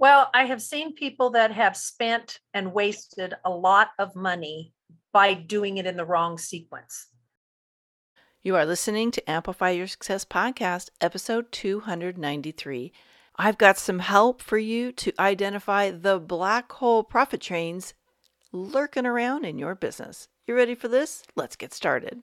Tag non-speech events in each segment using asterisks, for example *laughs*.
Well, I have seen people that have spent and wasted a lot of money by doing it in the wrong sequence. You are listening to Amplify Your Success podcast, episode 293. I've got some help for you to identify the black hole profit trains lurking around in your business. You ready for this? Let's get started.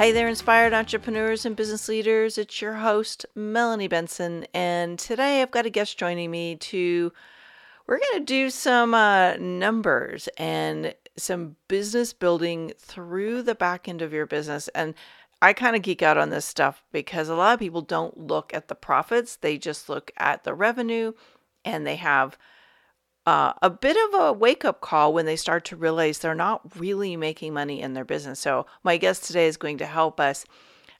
Hey there, inspired entrepreneurs and business leaders. It's your host, Melanie Benson. And today I've got a guest joining me to, we're going to do some uh, numbers and some business building through the back end of your business. And I kind of geek out on this stuff because a lot of people don't look at the profits, they just look at the revenue and they have uh, a bit of a wake up call when they start to realize they're not really making money in their business. So, my guest today is going to help us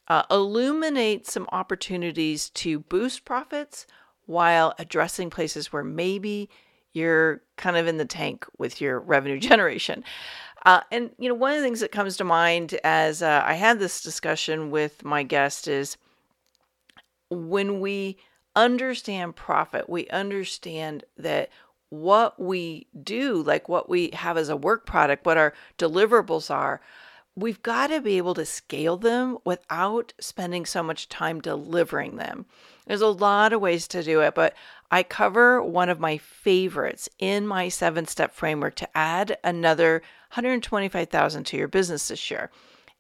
uh, illuminate some opportunities to boost profits while addressing places where maybe you're kind of in the tank with your *laughs* revenue generation. Uh, and you know, one of the things that comes to mind as uh, I had this discussion with my guest is when we understand profit, we understand that what we do, like what we have as a work product, what our deliverables are, we've got to be able to scale them without spending so much time delivering them. There's a lot of ways to do it, but I cover one of my favorites in my seven step framework to add another 125,000 to your business this year.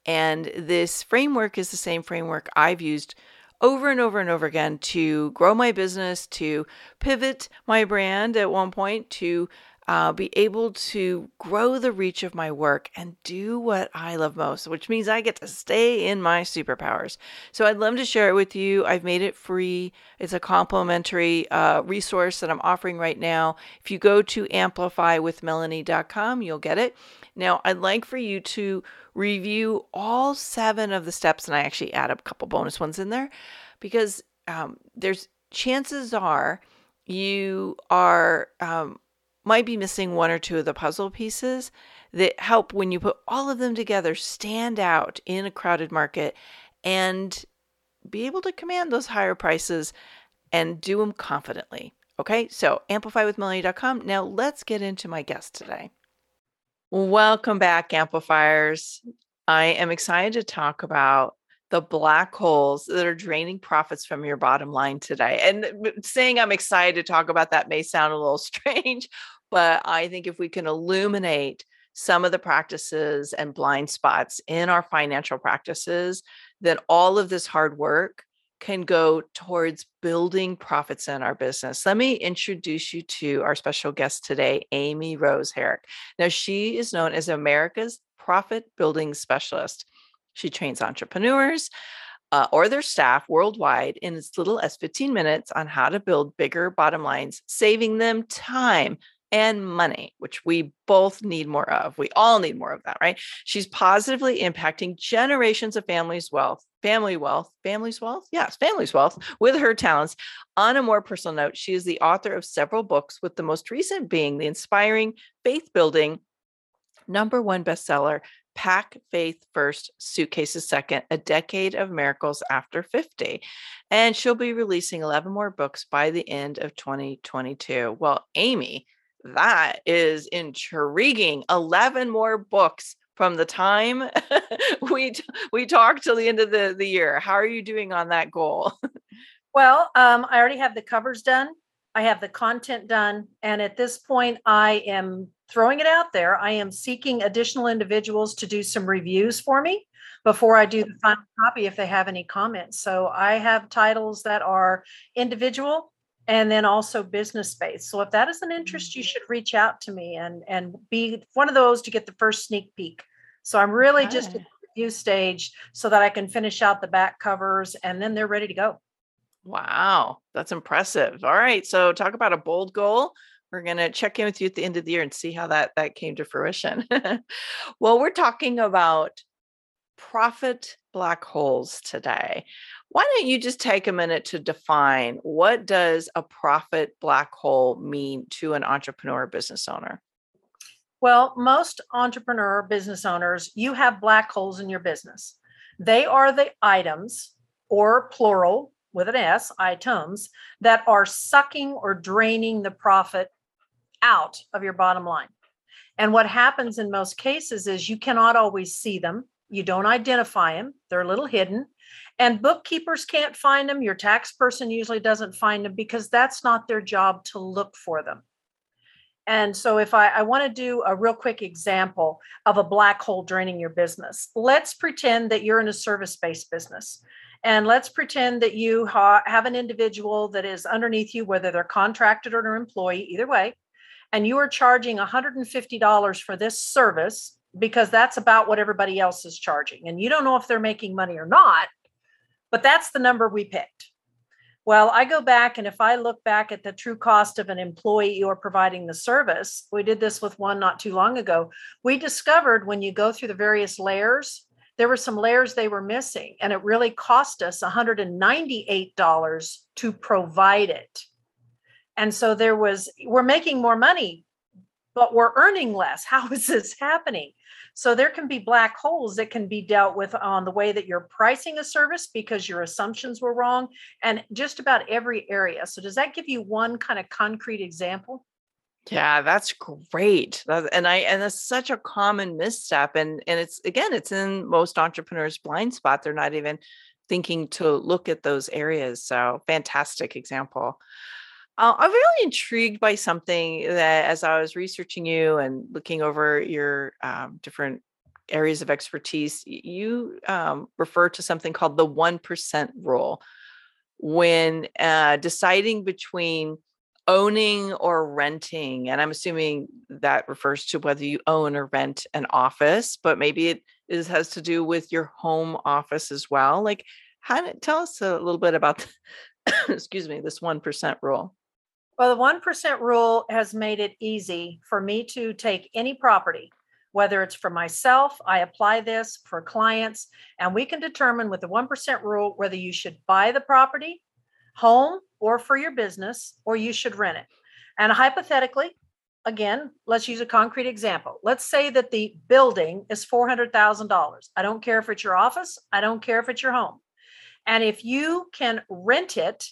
And this framework is the same framework I've used over and over and over again to grow my business, to pivot my brand at one point, to uh, be able to grow the reach of my work and do what I love most, which means I get to stay in my superpowers. So I'd love to share it with you. I've made it free. It's a complimentary uh, resource that I'm offering right now. If you go to amplifywithmelanie.com, you'll get it. Now, I'd like for you to review all seven of the steps, and I actually add a couple bonus ones in there because um, there's chances are you are um, might be missing one or two of the puzzle pieces that help when you put all of them together stand out in a crowded market and be able to command those higher prices and do them confidently. Okay, so amplifywithmelanie.com. Now let's get into my guest today. Welcome back, amplifiers. I am excited to talk about the black holes that are draining profits from your bottom line today. And uh, saying I'm excited to talk about that may sound a little *laughs* strange, but I think if we can illuminate some of the practices and blind spots in our financial practices, then all of this hard work can go towards building profits in our business. Let me introduce you to our special guest today, Amy Rose Herrick. Now, she is known as America's Profit Building Specialist. She trains entrepreneurs uh, or their staff worldwide in as little as 15 minutes on how to build bigger bottom lines, saving them time, and money, which we both need more of. We all need more of that, right? She's positively impacting generations of families' wealth, family wealth, family's wealth? Yes, family's wealth with her talents. On a more personal note, she is the author of several books, with the most recent being the inspiring, faith building, number one bestseller, Pack Faith First, Suitcases Second, A Decade of Miracles After 50. And she'll be releasing 11 more books by the end of 2022. Well, Amy, that is intriguing. 11 more books from the time *laughs* we we talked till the end of the, the year. How are you doing on that goal? *laughs* well, um, I already have the covers done. I have the content done. And at this point, I am throwing it out there. I am seeking additional individuals to do some reviews for me before I do the final copy if they have any comments. So I have titles that are individual and then also business space. So if that is an interest, you mm-hmm. should reach out to me and and be one of those to get the first sneak peek. So I'm really just at the review stage so that I can finish out the back covers and then they're ready to go. Wow, that's impressive. All right, so talk about a bold goal. we're going to check in with you at the end of the year and see how that that came to fruition. *laughs* well, we're talking about profit black holes today. Why don't you just take a minute to define what does a profit black hole mean to an entrepreneur business owner? Well, most entrepreneur business owners, you have black holes in your business. They are the items or plural with an S, items that are sucking or draining the profit out of your bottom line. And what happens in most cases is you cannot always see them. You don't identify them. They're a little hidden. And bookkeepers can't find them. Your tax person usually doesn't find them because that's not their job to look for them. And so, if I, I want to do a real quick example of a black hole draining your business, let's pretend that you're in a service based business. And let's pretend that you ha- have an individual that is underneath you, whether they're contracted or an employee, either way, and you are charging $150 for this service because that's about what everybody else is charging. And you don't know if they're making money or not, but that's the number we picked. Well, I go back and if I look back at the true cost of an employee or providing the service, we did this with one not too long ago. We discovered when you go through the various layers, there were some layers they were missing, and it really cost us $198 to provide it. And so there was, we're making more money, but we're earning less. *laughs* How is this happening? So there can be black holes that can be dealt with on the way that you're pricing a service because your assumptions were wrong and just about every area. So does that give you one kind of concrete example? Yeah, that's great. and I and that's such a common misstep and and it's again it's in most entrepreneurs blind spot. They're not even thinking to look at those areas. So fantastic example. Uh, I'm really intrigued by something that as I was researching you and looking over your um, different areas of expertise, you um, refer to something called the 1% rule. When uh, deciding between owning or renting, and I'm assuming that refers to whether you own or rent an office, but maybe it is, has to do with your home office as well. Like, how, tell us a little bit about, *coughs* excuse me, this 1% rule. Well, the 1% rule has made it easy for me to take any property, whether it's for myself, I apply this for clients, and we can determine with the 1% rule whether you should buy the property, home, or for your business, or you should rent it. And hypothetically, again, let's use a concrete example. Let's say that the building is $400,000. I don't care if it's your office, I don't care if it's your home. And if you can rent it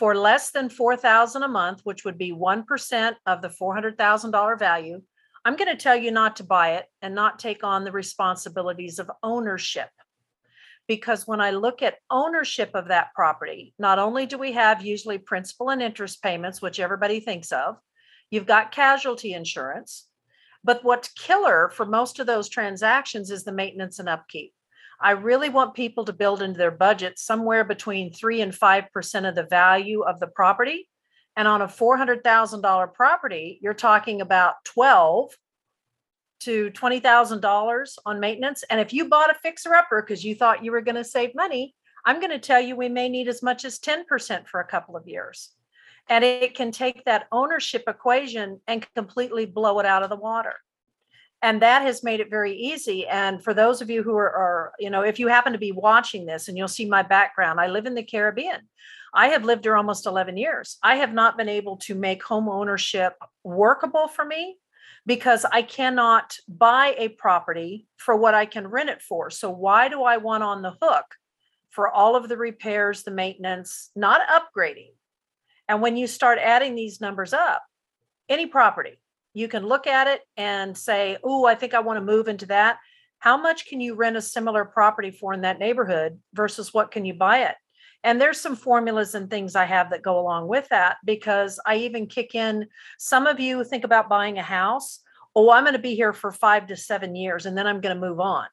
for less than 4000 a month which would be 1% of the $400000 value i'm going to tell you not to buy it and not take on the responsibilities of ownership. Because when i look at ownership of that property not only do we have usually principal and interest payments which everybody thinks of you've got casualty insurance but what's killer for most of those transactions is the maintenance and upkeep I really want people to build into their budget somewhere between three and 5% of the value of the property. And on a $400,000 property, you're talking about 12 to $20,000 on maintenance. And if you bought a fixer upper because you thought you were going to save money, I'm going to tell you we may need as much as 10% for a couple of years. And it can take that ownership equation and completely blow it out of the water and that has made it very easy. And for those of you who are, are, you know if you happen to be watching this and you'll see my background i live in the caribbean. I have lived here almost 11 years. I have not been able to make home ownership workable for me because i cannot buy a property for what i can rent it for. So why do i want on the hook for all of the repairs the maintenance not upgrading? And when you start adding these numbers up any property you can look at it and say, oh, I think I want to move into that. How much can you rent a similar property for in that neighborhood versus what can you buy it? And there's some formulas and things I have that go along with that because I even kick in some of you think about buying a house. Oh, I'm going to be here for five to seven years and then I'm going to move on.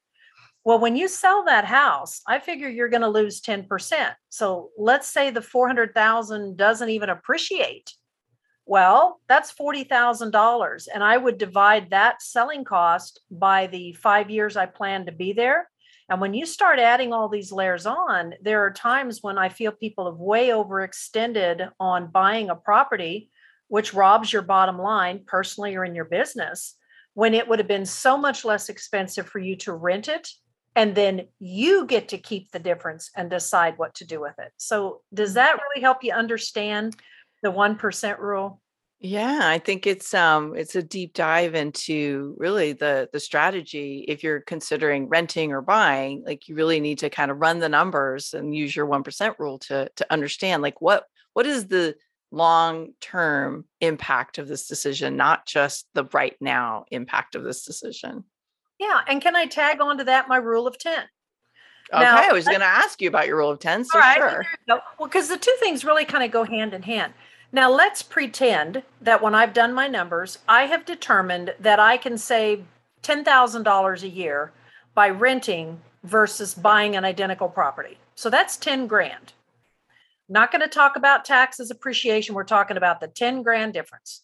Well, when you sell that house, I figure you're going to lose 10%. So let's say the 400,000 doesn't even appreciate well, that's $40,000. And I would divide that selling cost by the five years I plan to be there. And when you start adding all these layers on, there are times when I feel people have way overextended on buying a property which robs your bottom line personally or in your business, when it would have been so much less expensive for you to rent it and then you get to keep the difference and decide what to do with it. So, does mm-hmm. that really help you understand the 1% rule? Yeah, I think it's um it's a deep dive into really the the strategy if you're considering renting or buying, like you really need to kind of run the numbers and use your 1% rule to to understand like what what is the long-term impact of this decision, not just the right now impact of this decision. Yeah, and can I tag on to that my rule of 10? Okay, now, I was going to ask you about your rule of 10, so right, sure. Well, because the two things really kind of go hand in hand. Now, let's pretend that when I've done my numbers, I have determined that I can save $10,000 a year by renting versus buying an identical property. So that's 10 grand. Not going to talk about taxes, appreciation. We're talking about the 10 grand difference.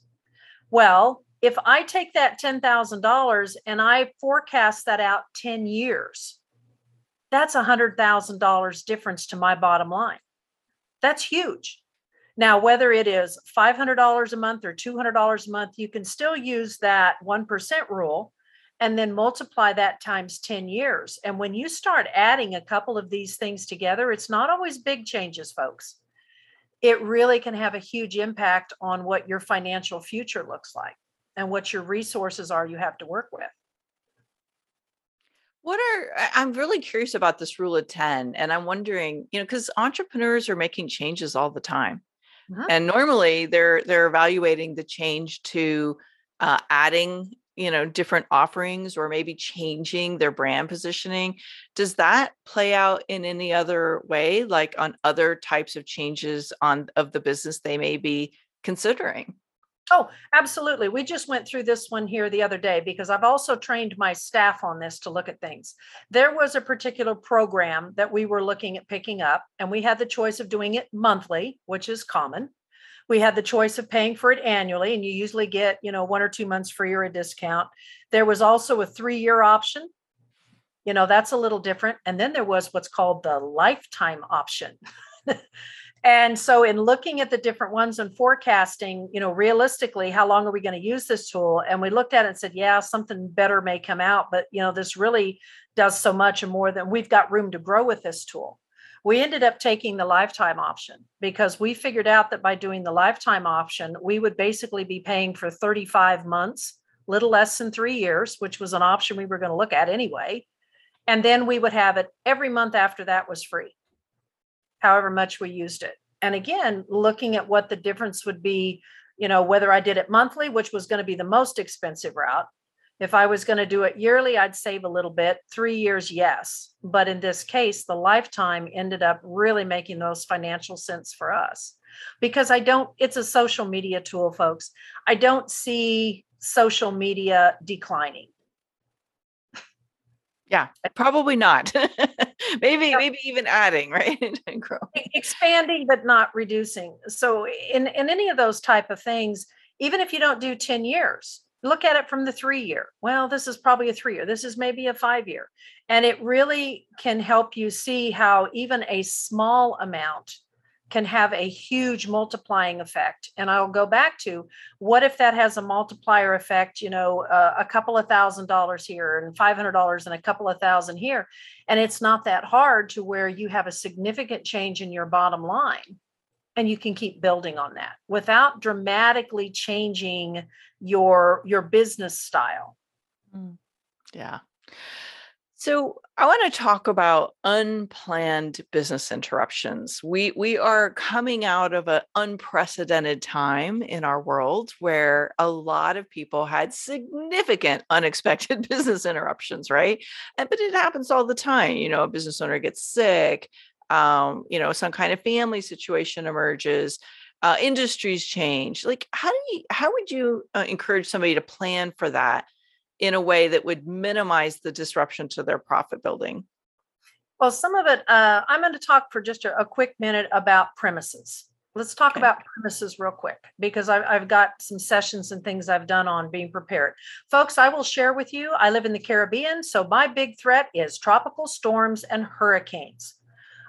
Well, if I take that $10,000 and I forecast that out 10 years, that's a $100,000 difference to my bottom line. That's huge. Now, whether it is $500 a month or $200 a month, you can still use that 1% rule and then multiply that times 10 years. And when you start adding a couple of these things together, it's not always big changes, folks. It really can have a huge impact on what your financial future looks like and what your resources are you have to work with. What are I'm really curious about this rule of 10 and I'm wondering, you know, cuz entrepreneurs are making changes all the time. Uh-huh. And normally they're they're evaluating the change to uh, adding you know different offerings or maybe changing their brand positioning does that play out in any other way like on other types of changes on of the business they may be considering Oh, absolutely. We just went through this one here the other day because I've also trained my staff on this to look at things. There was a particular program that we were looking at picking up, and we had the choice of doing it monthly, which is common. We had the choice of paying for it annually, and you usually get, you know, one or two months free or a discount. There was also a three year option. You know, that's a little different. And then there was what's called the lifetime option. *laughs* And so, in looking at the different ones and forecasting, you know, realistically, how long are we going to use this tool? And we looked at it and said, yeah, something better may come out, but you know, this really does so much and more than we've got room to grow with this tool. We ended up taking the lifetime option because we figured out that by doing the lifetime option, we would basically be paying for 35 months, little less than three years, which was an option we were going to look at anyway. And then we would have it every month after that was free however much we used it. And again, looking at what the difference would be, you know, whether I did it monthly, which was going to be the most expensive route. If I was going to do it yearly, I'd save a little bit. Three years, yes. But in this case, the lifetime ended up really making those financial sense for us because I don't, it's a social media tool, folks. I don't see social media declining. Yeah, probably not. *laughs* maybe yeah. maybe even adding, *laughs* right? Expanding but not reducing. So in in any of those type of things, even if you don't do 10 years, look at it from the 3 year. Well, this is probably a 3 year. This is maybe a 5 year. And it really can help you see how even a small amount can have a huge multiplying effect. And I'll go back to what if that has a multiplier effect, you know, uh, a couple of thousand dollars here and $500 and a couple of thousand here. And it's not that hard to where you have a significant change in your bottom line and you can keep building on that without dramatically changing your your business style. Mm. Yeah. So I want to talk about unplanned business interruptions. We we are coming out of an unprecedented time in our world where a lot of people had significant *laughs* unexpected business interruptions, right? And but it happens all the time. You know, a business owner gets sick, um, you know, some kind of family situation emerges. Uh, industries change. Like, how do you? How would you uh, encourage somebody to plan for that in a way that would minimize the disruption to their profit building? Well, some of it, uh, I'm going to talk for just a, a, quick minute about premises. Let's talk okay. about premises real quick because I've, I've got some sessions and things I've done on being prepared. Folks, I will share with you. I live in the Caribbean, so my big threat is tropical storms and hurricanes.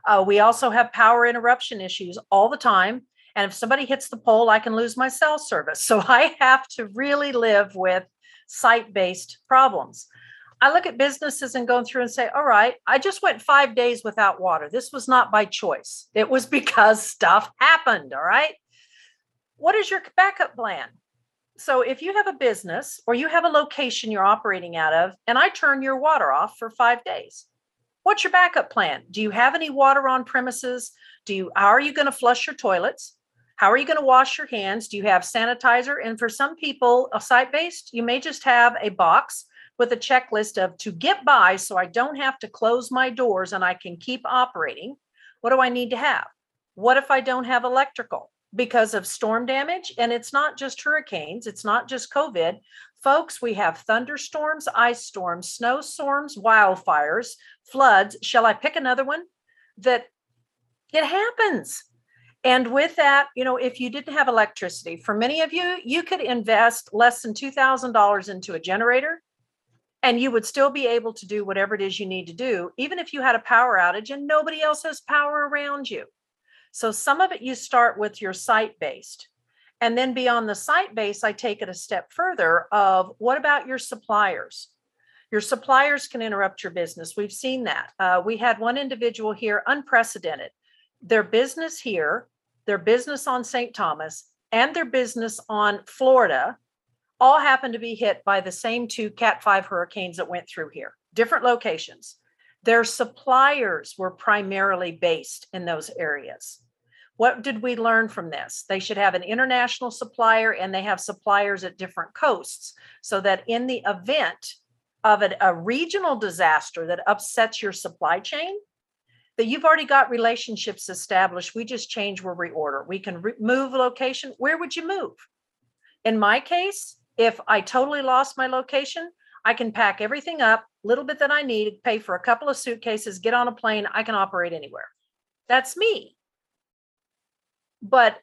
Uh, we also have power interruption issues all the time. And if somebody hits the pole, I can lose my cell service. *laughs* So I have to really live with site based problems. I look at businesses and go through and say, all right, I just went five days without water. This was not by choice, it was *laughs* because stuff happened. All right. What is your backup plan? So if you have a business or you have a location you're operating out of, and I turn your water off for five days, what's your backup plan? Do you have any water on premises? Do you how are you going to flush your toilets? How are you going to wash your hands? Do you have sanitizer? And for some people, a site based, you may just have a box with a checklist of to get by so I don't have to close my doors and I can keep operating. What do I need to have? What if I don't have electrical because of storm damage? And it's not just hurricanes, it's not just COVID. Folks, we have thunderstorms, ice storms, snowstorms, wildfires, floods. Shall I pick another one? That it happens. And with that, you know, if you didn't have electricity, for many of you, you could invest less than $2,000 into a generator and you would still be able to do whatever it is you need to do, even if you had a power outage and nobody else has power around you. So some of it you start with your site based. And then beyond the site base, I take it a step further of what about your suppliers? Your suppliers can interrupt your business. We've seen that. Uh, we had one individual here, unprecedented. Their business here, their business on St. Thomas, and their business on Florida all happened to be hit by the same two Cat 5 hurricanes that went through here, different locations. Their suppliers were primarily based in those areas. What did we learn from this? They should have an international supplier and they have suppliers at different coasts so that in the event of a, a regional disaster that upsets your supply chain, that you've already got relationships established. We just change where we order. We can re- move location. Where would you move? In my case, if I totally lost my location, I can pack everything up, little bit that I need, pay for a couple of suitcases, get on a plane, I can operate anywhere. That's me. But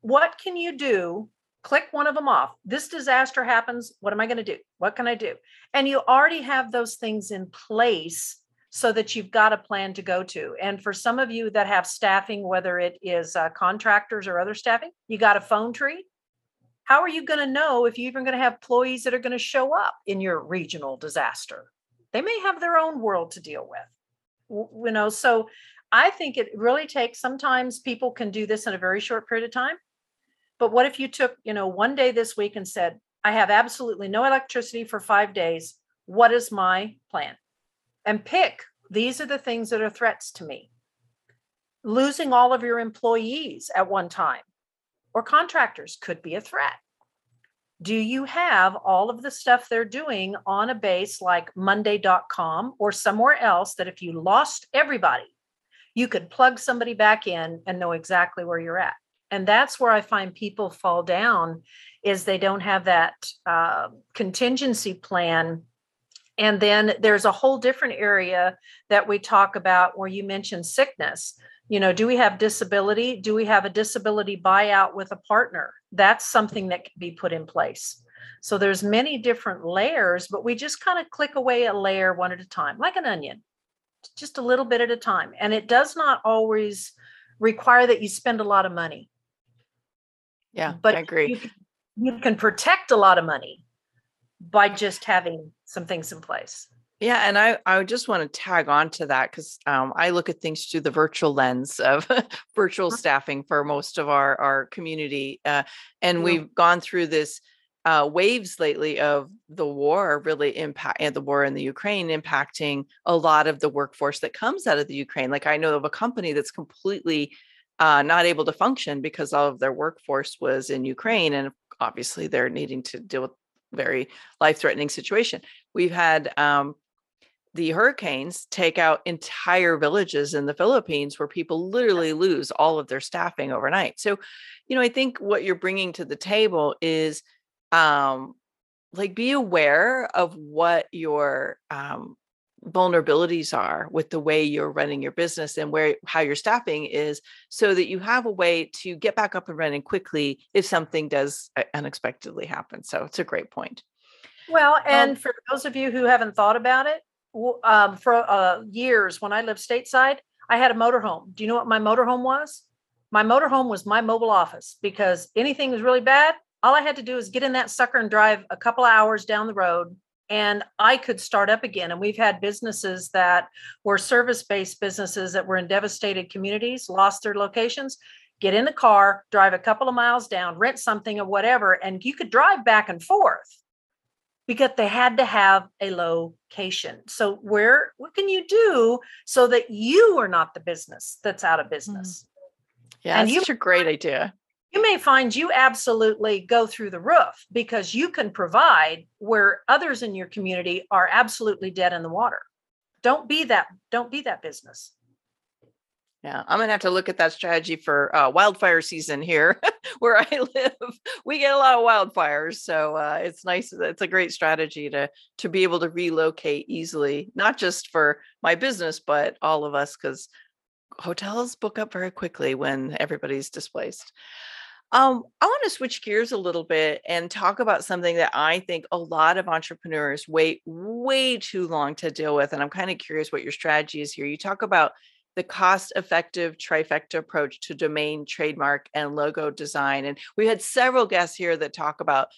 what can you do? Click one of them off. This disaster happens. What am I going to do? What can I do? And you already have those things in place so that you've got a plan to go to. And for some of you that have staffing, whether it is uh, contractors or other staffing, you got a phone tree how are you going to know if you're even going to have employees that are going to show up in your regional disaster? They may have their own world to deal with. You know, so I think it really takes sometimes people can do this in a very short period of time. But what if you took, you know, one day this week and said, I have absolutely no electricity for five days. What is my plan? And pick these are the things that are threats to me. Losing all of your employees at one time or contractors could be a threat. Do you have all of the stuff they're doing on a base like Monday.com or somewhere else that if you lost everybody, you could plug somebody back in and know exactly where you're at? And that's where I find people fall down is they don't have that uh, contingency plan and then there's a whole different area that we talk about where you mentioned sickness. You know do we have disability? Do we have a disability buyout with a partner? That's something that can be put in place. So there's many different layers but we just kind of click away a layer one at a time like an onion just a little bit at a time. And it does not always require that you spend a lot of money. Yeah but i agree. you can, you can protect a lot of money by just having some things in place yeah, and I I just want to tag on to that because um, I look at things through the virtual lens of *laughs* virtual uh-huh. staffing for most of our our community, uh, and yeah. we've gone through this uh, waves lately of the war really impact and the war in the Ukraine impacting a lot of the workforce that comes out of the Ukraine. Like I know of a company that's completely uh, not able to function because all of their workforce was in Ukraine, and obviously they're needing to deal with very life threatening situation. We've had um, the hurricanes take out entire villages in the Philippines where people literally lose all of their staffing overnight. So, you know, I think what you're bringing to the table is um like be aware of what your um vulnerabilities are with the way you're running your business and where how your staffing is so that you have a way to get back up and running quickly if something does uh, unexpectedly happen. So, it's a great point. Well, and um, for those of you who haven't thought about it, um, for uh, years when I lived stateside, I had a motorhome. Do you know what my motorhome was? My motorhome was my mobile office because anything was really bad. All I had to do is get in that sucker and drive a couple of hours down the road and I could start up again. And we've had businesses that were service based businesses that were in devastated communities, lost their locations, get in the car, drive a couple of miles down, rent something or whatever, and you could drive back and forth because they had to have a location. So where what can you do so that you are not the business that's out of mm. business? Yeah, and that's you, a great idea you may find you absolutely go through the roof because you can provide where others in your community are absolutely dead in the water. Don't be that don't be that business. Yeah i'm gonna have to look at that strategy for uh, wildfire season here *laughs* where i live. We get a lot of wildfires so uh, it's nice it's a great strategy to to be able to relocate easily not just for my business but all of us because hotels book up very quickly when everybody's displaced um, I want to switch gears a little bit and talk about something that I think a lot of entrepreneurs wait way too long to deal with. And I'm kind of curious what your strategy is here. You talk about the cost effective trifecta approach to domain, trademark, and logo design. And we had several guests here that talk about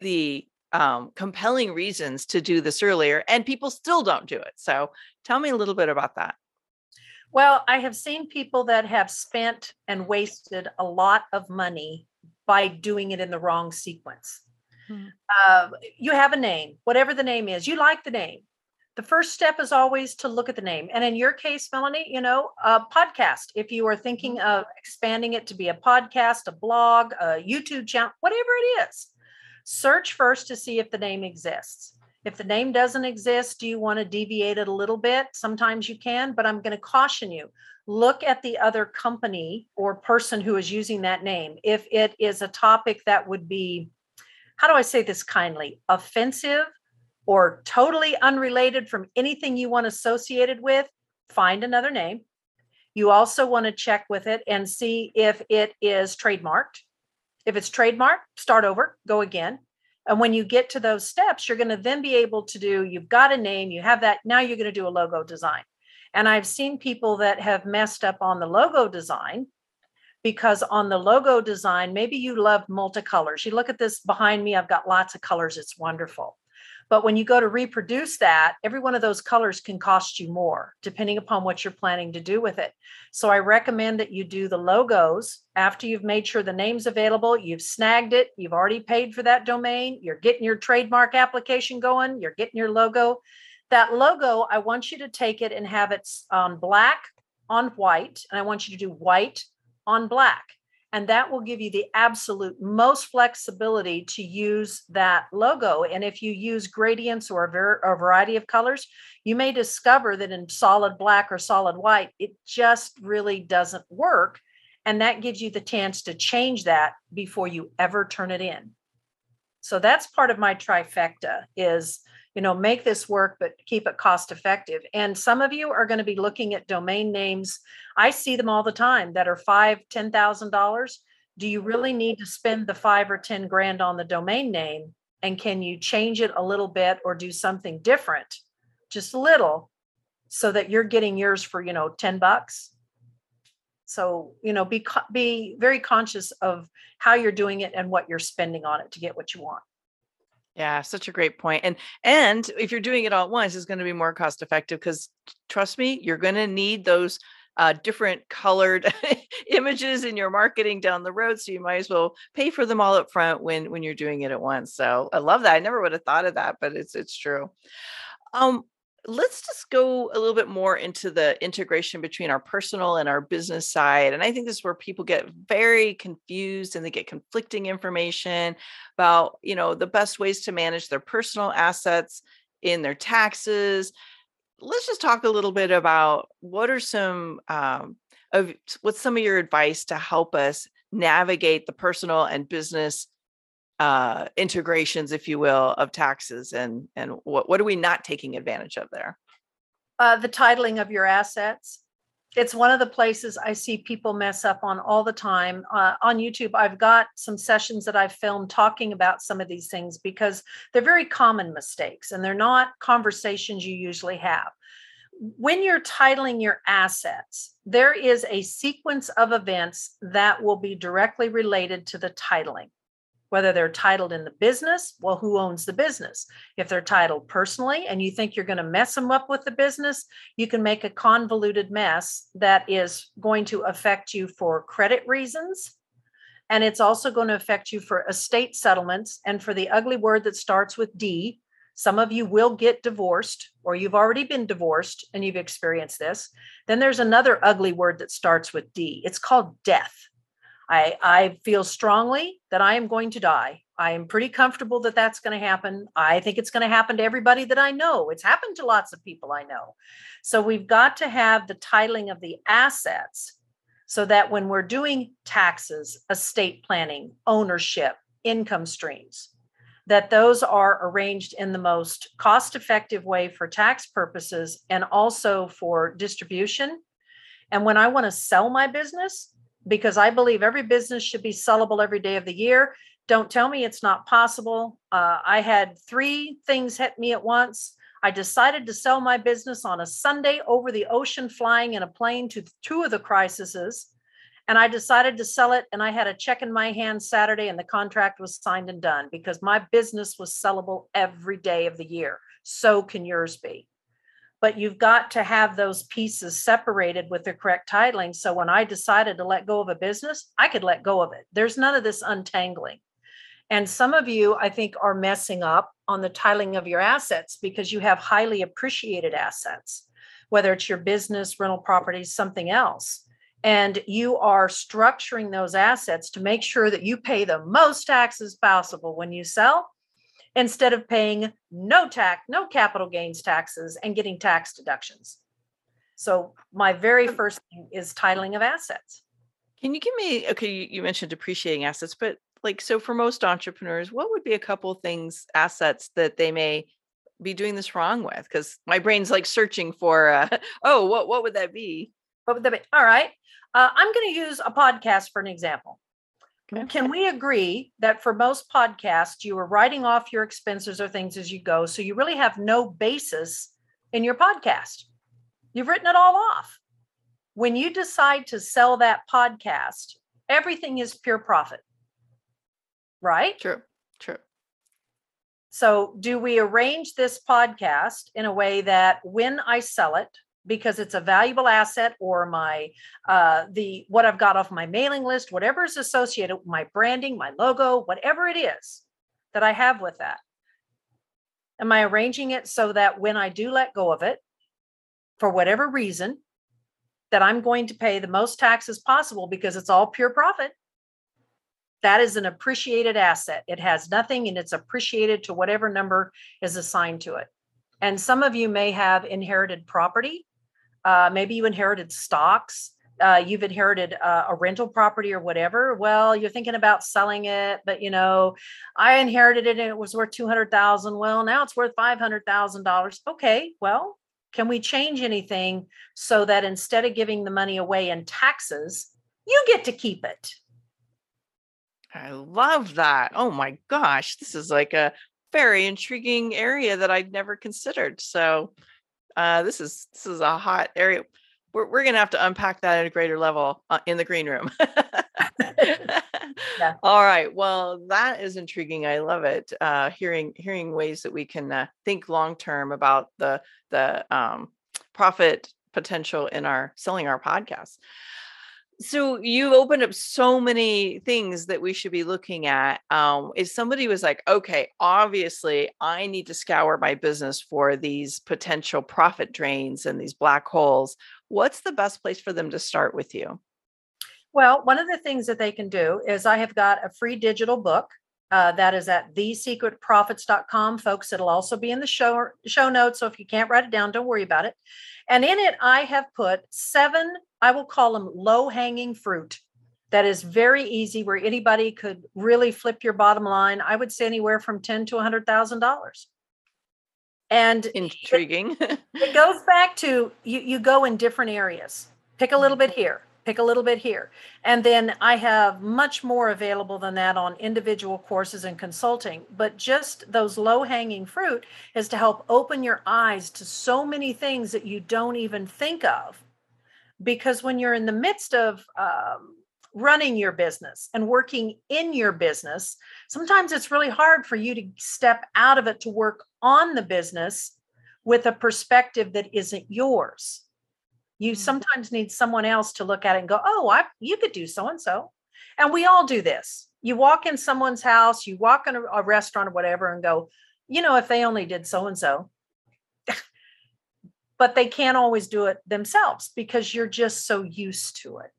the um, compelling reasons to do this earlier, and people still don't do it. So tell me a little bit about that. Well, I have seen people that have spent and wasted a lot of money by doing it in the wrong sequence. Hmm. Uh, you have a name, whatever the name is, you like the name. The first step is always to look at the name. And in your case, Melanie, you know, a podcast. If you are thinking mm-hmm. of expanding it to be a podcast, a blog, a YouTube channel, whatever it is, search first to see if the name exists. If the name doesn't exist, do you want to deviate it a little bit? Sometimes you can, but I'm going to caution you look at the other company or person who is using that name. If it is a topic that would be, how do I say this kindly, offensive or totally unrelated from anything you want associated with, find another name. You also want to check with it and see if it is trademarked. If it's trademarked, start over, go again. And when you get to those steps, you're going to then be able to do, you've got a name, you have that. Now you're going to do a logo design. And I've seen people that have messed up on the logo design because on the logo design, maybe you love multicolors. You look at this behind me, I've got lots of colors. It's wonderful. But when you go to reproduce that, every one of those colors can cost you more depending upon what you're planning to do with it. So I recommend that you do the logos after you've made sure the name's available, you've snagged it, you've already paid for that domain, you're getting your trademark application going, you're getting your logo. That logo, I want you to take it and have it on black on white, and I want you to do white on black and that will give you the absolute most flexibility to use that logo. And if you use gradients or a, ver- a, variety of colors you may discover that in solid black or solid white it just really doesn't work. And that gives you the chance to change that before you ever turn it in. So that's part of my trifecta is you know make this work but keep it cost effective and some of you are going to be looking at domain names. I see them all the time that are five ten thousand dollars. Do you really need to spend the five or ten grand on the domain name? And can you change it a little bit or do something different? Just a little so that you're getting yours for you know 10 bucks. So you know be be very conscious of how you're doing it and what you're spending on it to get what you want yeah, such a great point. And and if you're doing it all at once, it's going to be more cost effective because trust me, you're going to need those uh, different colored *laughs* images in your marketing down the road. So you might as well pay for them all up front when when you're doing it at once. So I love that. I never would have thought of that, but it's it's true. Um, let's just go a little bit more into the integration between our personal and our business side and i think this is where people get very confused and they get conflicting information about you know the best ways to manage their personal assets in their taxes. Let's just talk a little bit about what are some um, of what's some of your advice to help us navigate the personal and business uh, integrations, if you will, of taxes, and and what what are we not taking advantage of there? Uh, the titling of your assets. It's one of the places I see people mess up on all the time. Uh, on YouTube, I've got some sessions that I've filmed talking about some of these things because they're very common mistakes and they're not conversations you usually have when you're titling your assets, there is a sequence of events that will be directly related to the titling. Whether they're titled in the business, well, who owns the business? If they're titled personally and you think you're going to mess them up with the business, you can make a convoluted mess that is going to affect you for credit reasons. And it's also going to affect you for estate settlements and for the ugly word that starts with D, some of you will get divorced, or you've already been divorced and you've experienced this. Then there's another ugly word that starts with D. It's called death. I, I feel strongly that I am going to die. I am pretty comfortable that that's going to happen. I think it's going to happen to everybody that I know. It's happened to lots of people I know. So we've got to have the titling of the assets so that when we're doing taxes, estate planning, ownership, income streams, that those are arranged in the most cost effective way for tax purposes and also for distribution. And when I want to sell my business, because I believe every business should be sellable every day of the year, don't tell me it's not possible. Uh, I had three things hit me at once. I decided to sell my business on a Sunday over the ocean, flying in a plane to two of the crises and I decided to sell it. And I had a check in my hand Saturday, and the contract was signed and done because my business was sellable every day of the year. So can yours be. But you've got to have those pieces separated with the correct titling. So when I decided to let go of a business, I could let go of it. There's none of this untangling. And some of you, I think, are messing up on the titling of your assets because you have highly appreciated assets, whether it's your business, rental properties, something else and you are structuring those assets to make sure that you pay the most taxes possible when you sell instead of paying no tax no capital gains taxes and getting tax deductions. So my very first thing is titling of assets. Can you give me okay you mentioned depreciating assets but like so for most entrepreneurs what would be a couple things assets that they may be doing this wrong with? Because my brain's like searching for uh, *laughs* oh what what would that be? What would that be? All right. Uh, I'm going to use a podcast for an example. Can we agree that for most podcasts, you are writing off your expenses or things as you go? So you really have no basis in your podcast. You've written it all off. When you decide to sell that podcast, everything is pure profit. Right? True. True. So, do we arrange this podcast in a way that when I sell it, because it's a valuable asset or my uh, the what I've got off my mailing list, whatever is associated with my branding, my logo, whatever it is that I have with that. Am I arranging it so that when I do let go of it, for whatever reason, that I'm going to pay the most taxes possible because it's all pure profit? That is an appreciated asset. It has nothing and it's appreciated to whatever number is assigned to it. And some of you may have inherited property uh, maybe you inherited stocks. Uh, you've inherited uh, a rental property or whatever. Well, you're thinking about selling it, but you know, I inherited it and it was worth two hundred thousand. Well, now it's worth five hundred thousand dollars. Okay, well, can we change anything so that instead of giving the money away in taxes, you get to keep it? I love that. Oh my gosh, this is like a very intriguing area that I'd never considered. So uh, this is this is a hot area. We're we're gonna have to unpack that at a greater level uh, in the green room. *laughs* yeah. *laughs* All right. Well, that is intriguing. I love it. Uh, hearing hearing ways that we can uh, think long term about the the um, profit potential in our selling our podcasts so you opened up so many things that we should be looking at um, if somebody was like okay obviously i need to scour my business for these potential profit drains and these black holes what's the best place for them to start with you? Well one of the things that they can do is i have got a free digital book uh, that is at thesecretprofits.com folks it'll also be in the show show notes so if you can't write it down don't worry about it and in it i have put seven I will call them low hanging fruit that is very easy where anybody could really flip your bottom line. I would say anywhere from 10 to $100,000. And intriguing. It, *laughs* it, goes back to you, you go in different areas. Pick a little bit here, pick a little bit here. And then I have much more available than that on individual courses and consulting. But just those low hanging fruit is to help open your eyes to so many things that you don't even think of. Because when you're in the midst of um, running your business and working in your business, sometimes it's really hard for you to step out of it to work on the business with a perspective that isn't yours. You mm-hmm. sometimes need someone else to look at it and go, "Oh, I you could do so and so." And we all do this. You walk in someone's house, you walk in a, a restaurant or whatever and go, "You know, if they only did so and so." but they can't always do it themselves because you're just so used to it.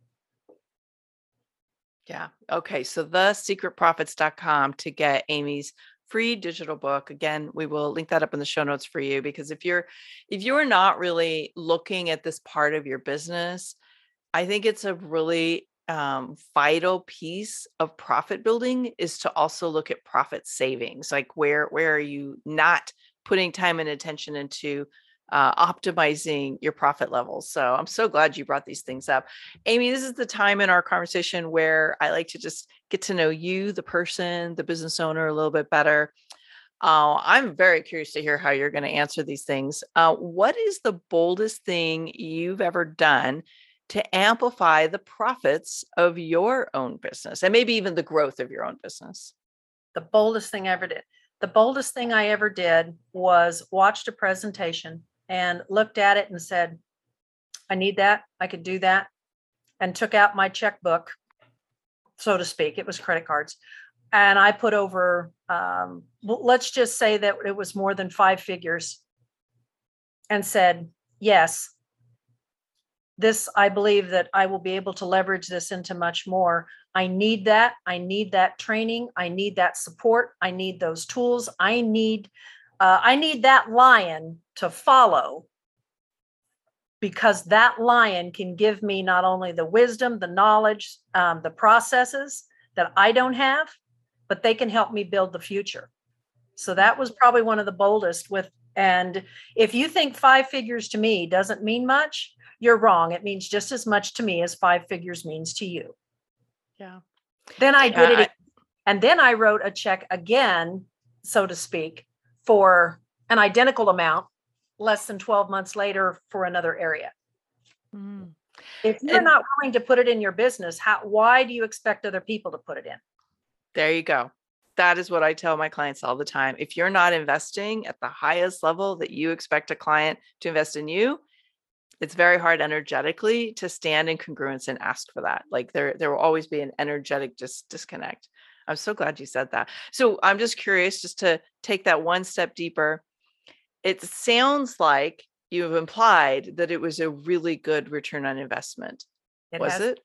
Yeah. Okay. So the secretprofits.com to get Amy's free digital book. Again, we will link that up in the show notes for you because if you're if you're not really looking at this part of your business, I think it's a really um, vital piece of profit building is to also look at profit savings. Like where where are you not putting time and attention into uh, optimizing your profit levels. So I'm so glad you brought these things up. Amy, this is the time in our conversation where I like to just get to know you, the person, the business owner, a little bit better. Uh, I'm very curious to hear how you're going to answer these things. Uh, what is the boldest thing you've ever done to amplify the profits of your own business and maybe even the growth of your own business? The boldest thing I ever did. The boldest thing I ever did was watched a presentation and looked at it and said, I need that. I could do that. And took out my checkbook, so to speak. It was credit cards. And I put over, um, let's just say that it was more than five figures and said, yes, this, I believe that I will be able to leverage this into much more. I need that. I need that training. I need that support. I need those tools. I need uh, I need that lion to follow because that lion can give me not only the wisdom, the knowledge, um, the processes that I don't have, but they can help me build the future. So that was probably one of the boldest with and if you think five figures to me doesn't mean much, you're wrong. It means just as much to me as five figures means to you. Yeah. Then I did it and then I wrote a check again, so to speak, for an identical amount less than 12 months later for another area. Mm. If you're and, not willing to put it in your business, how why do you expect other people to put it in? There you go. That is what I tell my clients all the time. If you're not investing at the highest level that you expect a client to invest in you, it's very hard energetically to stand in congruence and ask for that. Like there, there will always be an energetic just disconnect. I'm so glad you said that. So I'm just curious, just to take that one step deeper. It sounds like you've implied that it was a really good return on investment. It was has, it?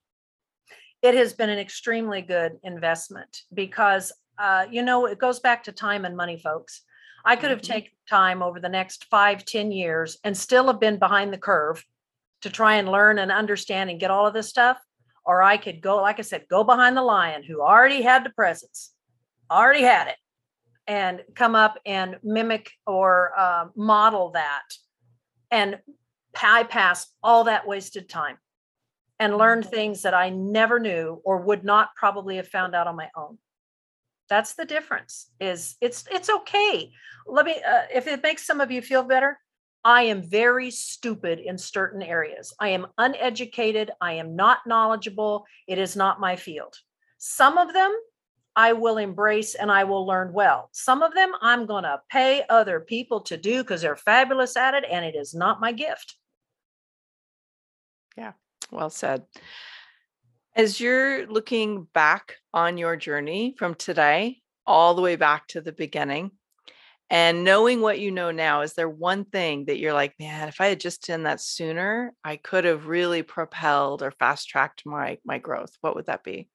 It has been an extremely good investment because, uh, you know, it goes back to time and money, folks. I could have mm-hmm. taken time over the next five, ten years and still have been behind the curve to try and learn and understand and get all of this stuff or I could go, like I said, go behind the lion who already had the presence, already had it, and come up and mimic or uh, model that and bypass all that wasted time and learn mm-hmm. things that I never knew or would not probably have found out on my own. That's the difference. Is it's it's okay. Let me uh, if it makes some of you feel better. I am very stupid in certain areas. I am uneducated. I am not knowledgeable. It is not my field. Some of them I will embrace and I will learn well. Some of them I'm going to pay other people to do because they're fabulous at it and it is not my gift. Yeah, well said. As you're looking back on your journey from today all the way back to the beginning, and knowing what you know now, is there one thing that you're like, man, if I had just done that sooner, I could have really propelled or fast tracked my my growth? What would that be?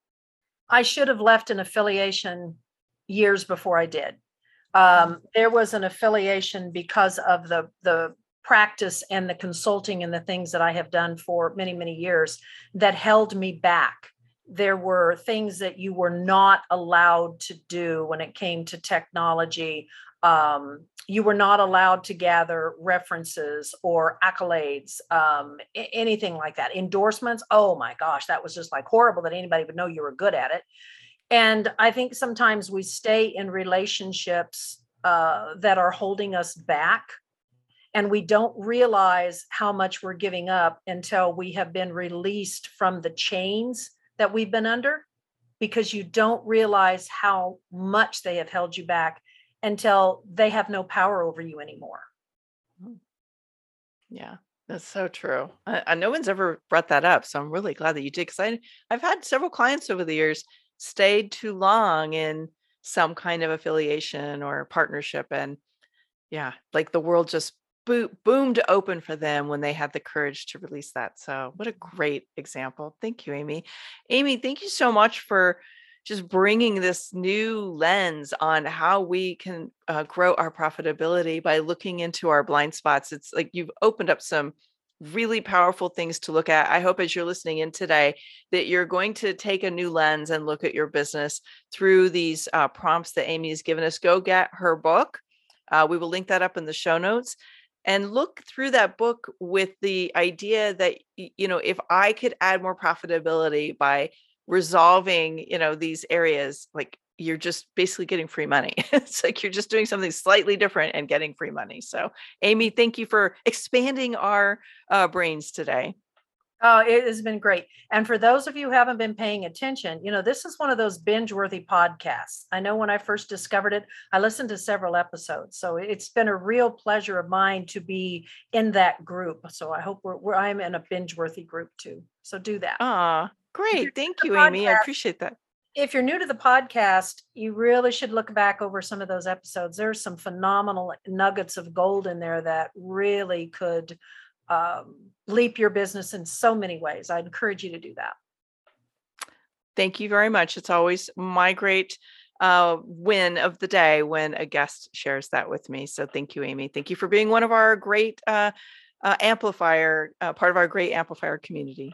I should have left an affiliation years before I did. Um, mm. there was an affiliation because of the the practice and the consulting and the things that I have done for many many years that held me back there were things that you were not allowed to do when it came to technology Um, you were not allowed to gather references or accolades, um, anything like that. Endorsements. Oh my gosh, that was just like horrible that anybody would know you were good at it. And I think sometimes we stay in relationships uh, that are holding us back and we don't realize how much we're giving up until we have been released from the chains that we've been under because you don't realize how much they have held you back until they have no power over you anymore. Hmm. Yeah, that's so true. I, I, no one's ever brought that up, so I'm really glad that you did because I've had several clients over the years stayed too long in some kind of affiliation or partnership, and yeah, like the world just bo- boomed open for them when they had the courage to release that. So, what a great example. Thank you, Amy. Amy, thank you so much for just bringing this new lens on how we can uh, grow our profitability by looking into our blind spots. It's like you've opened up some really powerful things to look at. I hope as you're listening in today that you're going to take a new lens and look at your business through these uh, prompts that Amy has given us. Go get her book. Uh, we will link that up in the show notes and look through that book with the idea that you know if i could add more profitability by resolving you know these areas like you're just basically getting free money *laughs* it's like you're just doing something slightly different and getting free money so amy thank you for expanding our uh, brains today Oh, it has been great. And for those of you who haven't been paying attention, you know, this is one of those binge worthy podcasts. I know when I first discovered it, I listened to several episodes. So it's been a real pleasure of mine to be in that group. So I hope we're, we're I'm in a binge worthy group too. So do that. Ah, great. Thank you, podcast, Amy. I appreciate that. If you're new to the podcast, you really should look back over some of those episodes. There's some phenomenal nuggets of gold in there that really could um, leap your business in so many ways. I encourage you to do that. Thank you very much. It's always my great uh, win of the day when a guest shares that with me. So thank you, Amy. Thank you for being one of our great uh, uh, amplifier, uh, part of our great amplifier community.